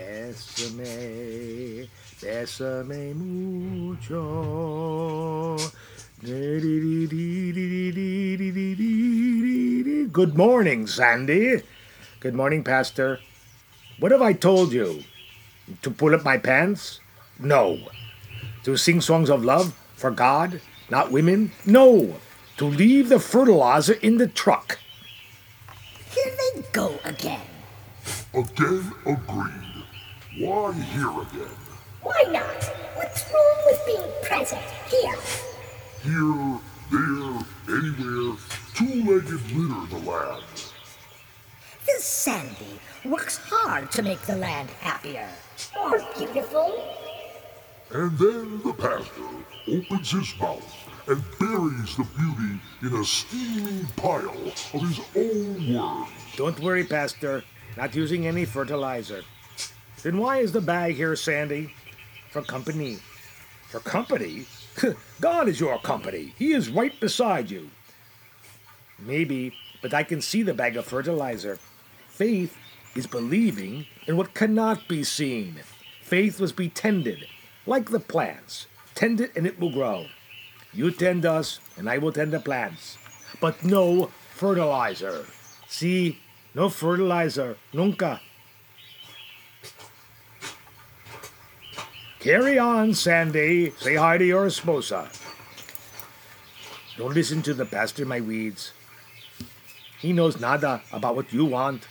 Bésame, bésame mucho. Good morning, Sandy. Good morning, Pastor. What have I told you? To pull up my pants? No. To sing songs of love for God, not women? No. To leave the fertilizer in the truck. Here they go again. Again agreed. Why here again? Why not? What's wrong with being present here? Here, there, anywhere, two-legged litter the land. This Sandy works hard to make the land happier, more beautiful. And then the pastor opens his mouth and buries the beauty in a steaming pile of his own words. Don't worry, Pastor. Not using any fertilizer. Then why is the bag here, Sandy? For company. For company? God is your company. He is right beside you. Maybe, but I can see the bag of fertilizer. Faith is believing in what cannot be seen. Faith must be tended, like the plants. Tend it and it will grow. You tend us, and I will tend the plants. But no fertilizer. See, no fertilizer, nunca. Carry on, Sandy. Say hi to your esposa. Don't listen to the pastor, my weeds. He knows nada about what you want.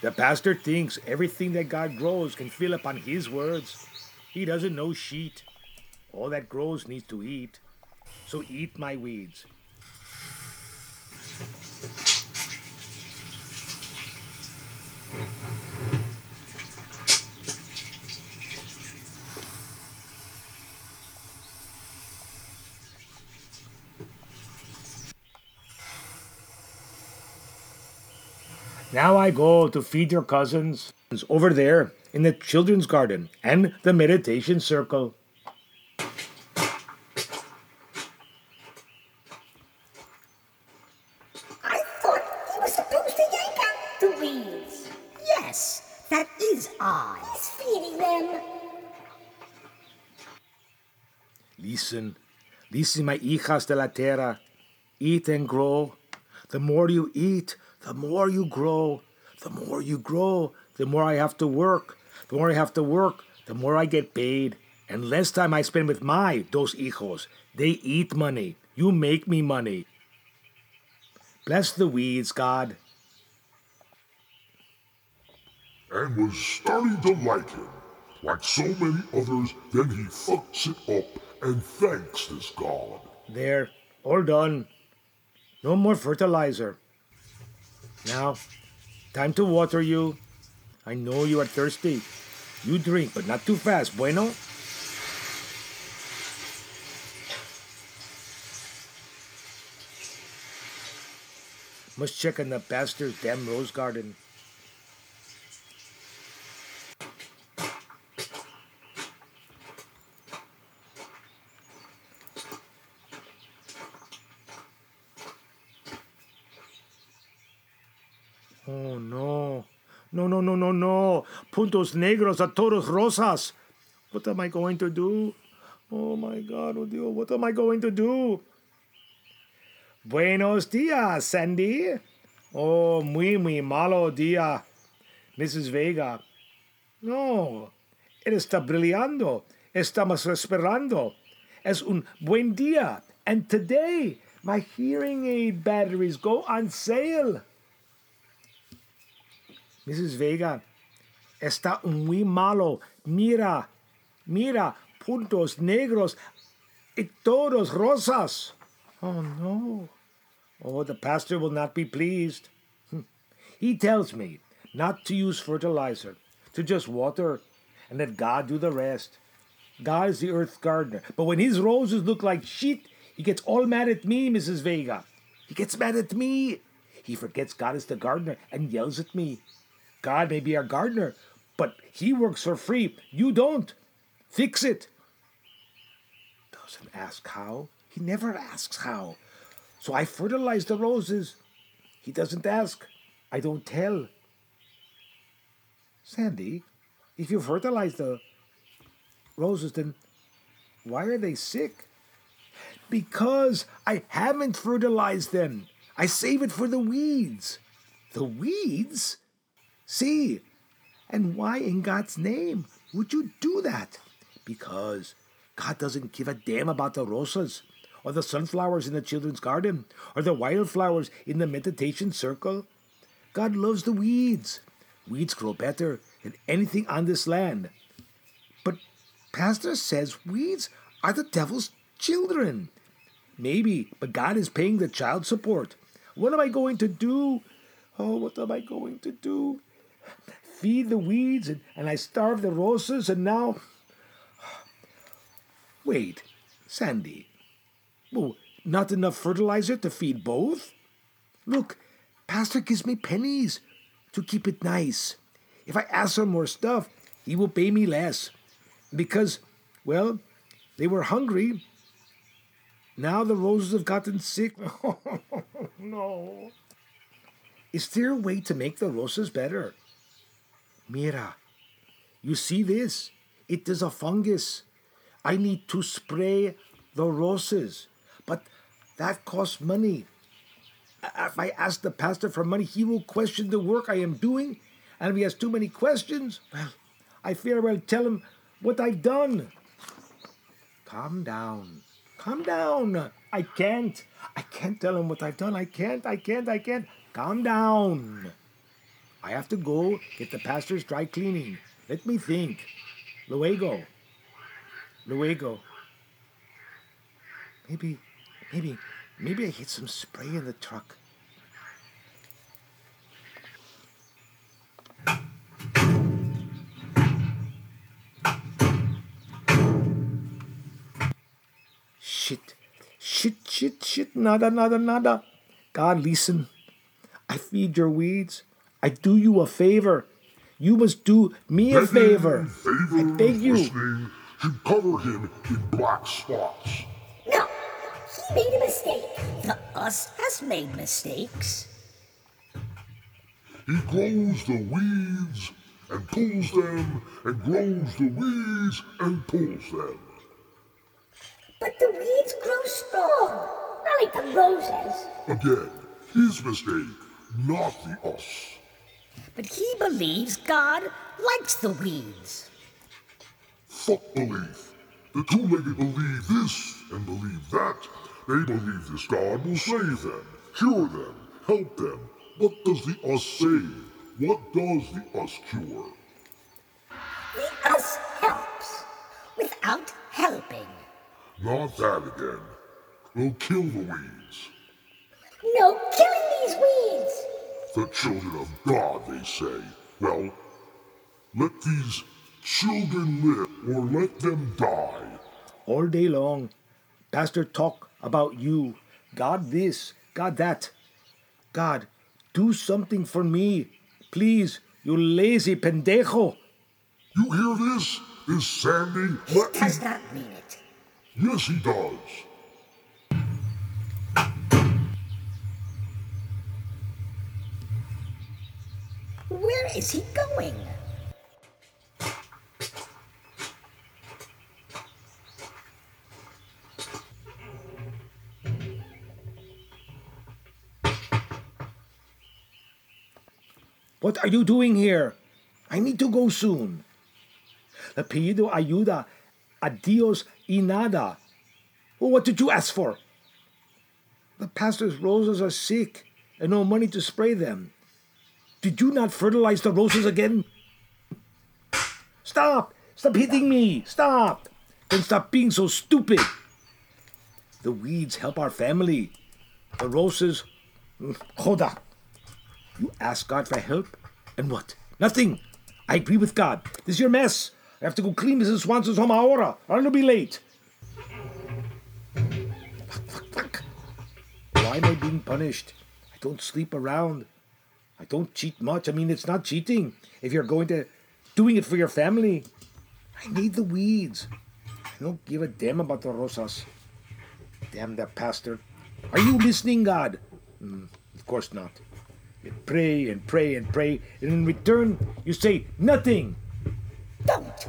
The pastor thinks everything that God grows can fill upon his words. He doesn't know sheet. All that grows needs to eat. So eat my weeds. Now I go to feed your cousins over there in the children's garden and the meditation circle. I thought he was supposed to yank out the weeds. Yes, that is odd. He's feeding them. Listen, listen, my hijas de la tierra. Eat and grow. The more you eat, the more you grow. The more you grow, the more I have to work. The more I have to work, the more I get paid. And less time I spend with my dos hijos. They eat money. You make me money. Bless the weeds, God. And was starting to like him. Like so many others, then he fucks it up and thanks this God. There, all done. No more fertilizer. Now, time to water you. I know you are thirsty. You drink, but not too fast, bueno? Must check on the bastard's damn rose garden. Oh no. No, no, no, no, no. Puntos negros a rosas. What am I going to do? Oh my God, oh Dios, what am I going to do? Buenos dias, Sandy. Oh, muy, muy malo día, Mrs. Vega. No, él está brillando. Estamos esperando. Es un buen día. And today, my hearing aid batteries go on sale. Mrs. Vega, está muy malo. Mira, mira, puntos negros y todos rosas. Oh no. Oh, the pastor will not be pleased. Hmm. He tells me not to use fertilizer, to just water, and let God do the rest. God is the earth gardener. But when his roses look like shit, he gets all mad at me, Mrs. Vega. He gets mad at me. He forgets God is the gardener and yells at me. God may be our gardener, but he works for free. You don't. Fix it. Doesn't ask how. He never asks how. So I fertilize the roses. He doesn't ask. I don't tell. Sandy, If you fertilize the roses, then why are they sick? Because I haven't fertilized them. I save it for the weeds. The weeds? See, and why in God's name would you do that? Because God doesn't give a damn about the rosas, or the sunflowers in the children's garden, or the wildflowers in the meditation circle. God loves the weeds. Weeds grow better than anything on this land. But Pastor says weeds are the devil's children. Maybe, but God is paying the child support. What am I going to do? Oh, what am I going to do? Feed the weeds and, and I starve the roses and now. Wait, Sandy. Well, not enough fertilizer to feed both? Look, Pastor gives me pennies to keep it nice. If I ask for more stuff, he will pay me less. Because, well, they were hungry. Now the roses have gotten sick. Oh, no. Is there a way to make the roses better? Mira, you see this? It is a fungus. I need to spray the roses, but that costs money. If I ask the pastor for money, he will question the work I am doing, and if he has too many questions, well, I fear I'll tell him what I've done. Calm down. Calm down. I can't. I can't tell him what I've done. I can't. I can't. I can't. Calm down. I have to go get the pastor's dry cleaning. Let me think. Luego. Luego. Maybe, maybe, maybe I hit some spray in the truck. Shit, shit, shit, shit, nada, nada, nada. God, listen. I feed your weeds. I do you a favor. You must do me a favor. I beg you. Listening should cover him in black spots. No, he made a mistake. The us has made mistakes. He grows the weeds and pulls them, and grows the weeds and pulls them. But the weeds grow strong, not like the roses. Again, his mistake, not the us. But he believes God likes the weeds. Fuck belief. The two-legged believe this and believe that. They believe this God will save them, cure them, help them. What does the us save? What does the us cure? The us helps without helping. Not that again. We'll kill the weeds. The children of God, they say. Well, let these children live or let them die. All day long, Pastor talk about you. God this, God that. God, do something for me. Please, you lazy pendejo. You hear this? This Sandy? He does not mean it. Yes, he does. Where is he going? What are you doing here? I need to go soon. Le pido ayuda a Dios y nada. Well, what did you ask for? The pastor's roses are sick and no money to spray them. Did you not fertilize the roses again? Stop! Stop hitting me! Stop! Then stop being so stupid. The weeds help our family. The roses, mm, joda. You ask God for help, and what? Nothing. I agree with God. This is your mess. I have to go clean Mrs. Swanson's home ahora, or I'll be late. Fuck, fuck, fuck. Why am I being punished? I don't sleep around. I don't cheat much. I mean, it's not cheating if you're going to doing it for your family. I need the weeds. I don't give a damn about the rosas. Damn that pastor. Are you listening, God? Hmm, of course not. You pray and pray and pray, and in return, you say nothing. Don't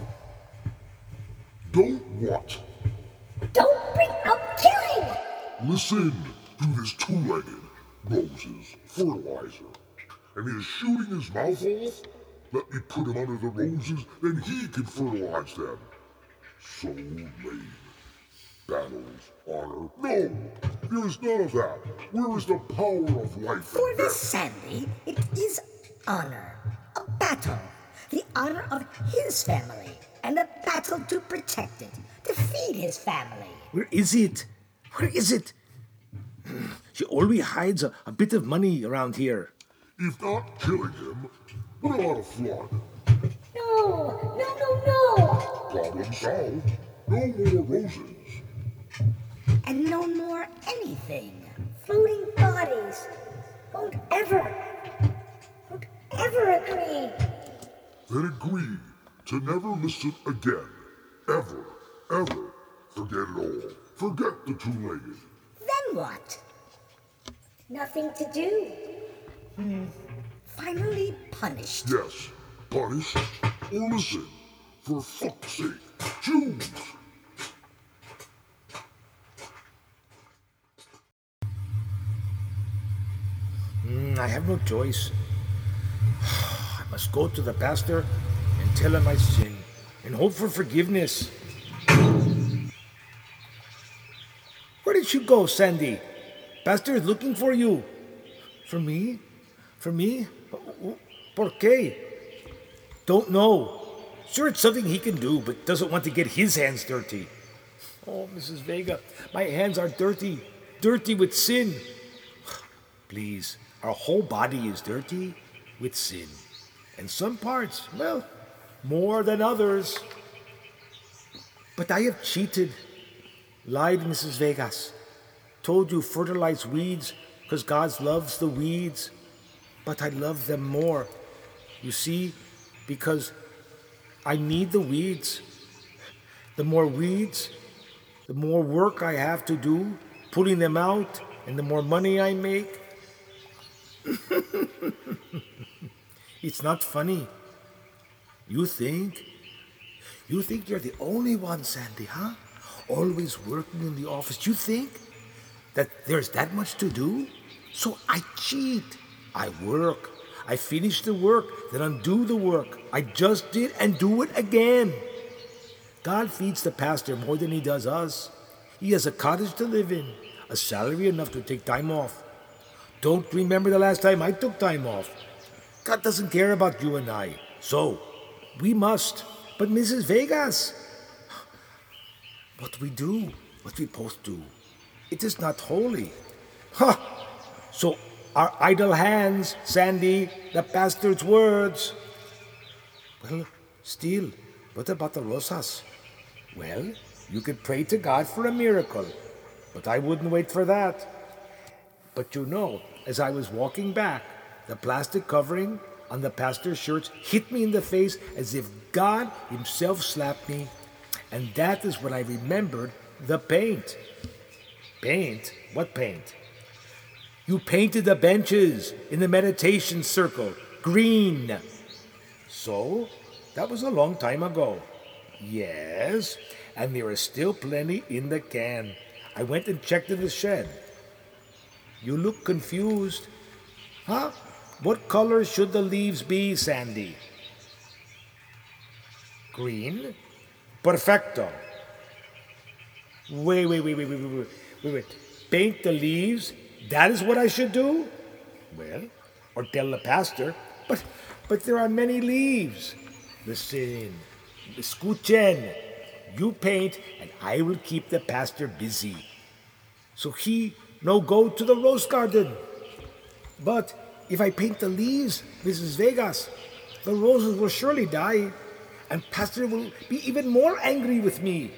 Don't what? Don't bring up killing! Listen to this two-legged roses fertilizer. And he is shooting his mouth off? Let me put him under the roses, then he can fertilize them. So lame. Battles, honor. No! There is none of that. Where is the power of life For and the? Sandy, it is honor. A battle. The honor of his family. And a battle to protect it. To feed his family. Where is it? Where is it? Hmm, she always hides a, a bit of money around here. If not killing him, what about a flood? No, no, no, no! Problem solved. No more roses. And no more anything. Floating bodies won't ever, won't ever agree. Then agree to never listen again. Ever, ever. Forget it all. Forget the two-legged. Then what? Nothing to do. Finally punished. Yes, punished or listen. For fuck's sake, choose. Mm, I have no choice. I must go to the pastor and tell him my sin and hope for forgiveness. Where did you go, Sandy? Pastor is looking for you. For me? For me? Por qué? Don't know. Sure, it's something he can do, but doesn't want to get his hands dirty. Oh, Mrs. Vega, my hands are dirty, dirty with sin. Please, our whole body is dirty with sin. And some parts, well, more than others. But I have cheated, lied, Mrs. Vegas, told you fertilize weeds because God loves the weeds, but I love them more. You see, because I need the weeds. The more weeds, the more work I have to do putting them out, and the more money I make. it's not funny. You think? You think you're the only one, Sandy, huh? Always working in the office. You think that there's that much to do? So I cheat. I work. I finish the work, then undo the work I just did and do it again. God feeds the pastor more than he does us. He has a cottage to live in, a salary enough to take time off. Don't remember the last time I took time off. God doesn't care about you and I. So, we must. But Mrs. Vegas, what we do, what we both do, it is not holy. Ha! So, our idle hands, Sandy, the pastor's words. Well, still, what about the rosas? Well, you could pray to God for a miracle, but I wouldn't wait for that. But you know, as I was walking back, the plastic covering on the pastor's shirt hit me in the face as if God Himself slapped me, and that is when I remembered the paint. Paint? What paint? You painted the benches in the meditation circle green. So, that was a long time ago. Yes, and there is still plenty in the can. I went and checked in the shed. You look confused. Huh? What color should the leaves be, Sandy? Green? Perfecto. Wait, wait, wait, wait, wait, wait, wait, wait. Paint the leaves that is what I should do? Well, or tell the pastor. But, but there are many leaves. Listen, escuchen. You paint, and I will keep the pastor busy. So he no go to the rose garden. But if I paint the leaves, Mrs. Vegas, the roses will surely die, and pastor will be even more angry with me.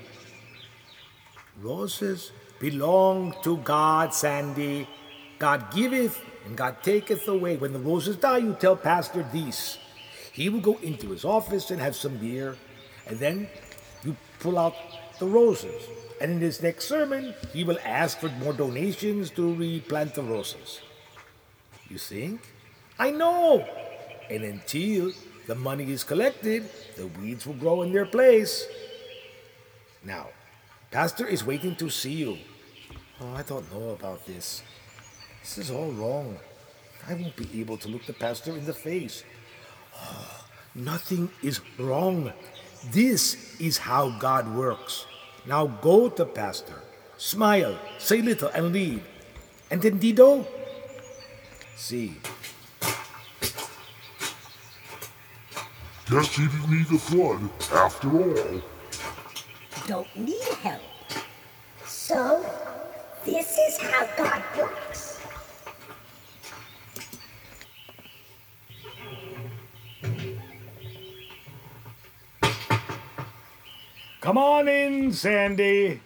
Roses belong to God, Sandy. God giveth and God taketh away. When the roses die, you tell Pastor this. He will go into his office and have some beer, and then you pull out the roses. And in his next sermon, he will ask for more donations to replant the roses. You think? I know! And until the money is collected, the weeds will grow in their place. Now, Pastor is waiting to see you. Oh, I don't know about this. This is all wrong. I won't be able to look the pastor in the face. Oh, nothing is wrong. This is how God works. Now go to the pastor. Smile, say little, and leave. Entendido? See. Guess he didn't need the flood after all. Don't need help. This is how God works. Come on in, Sandy.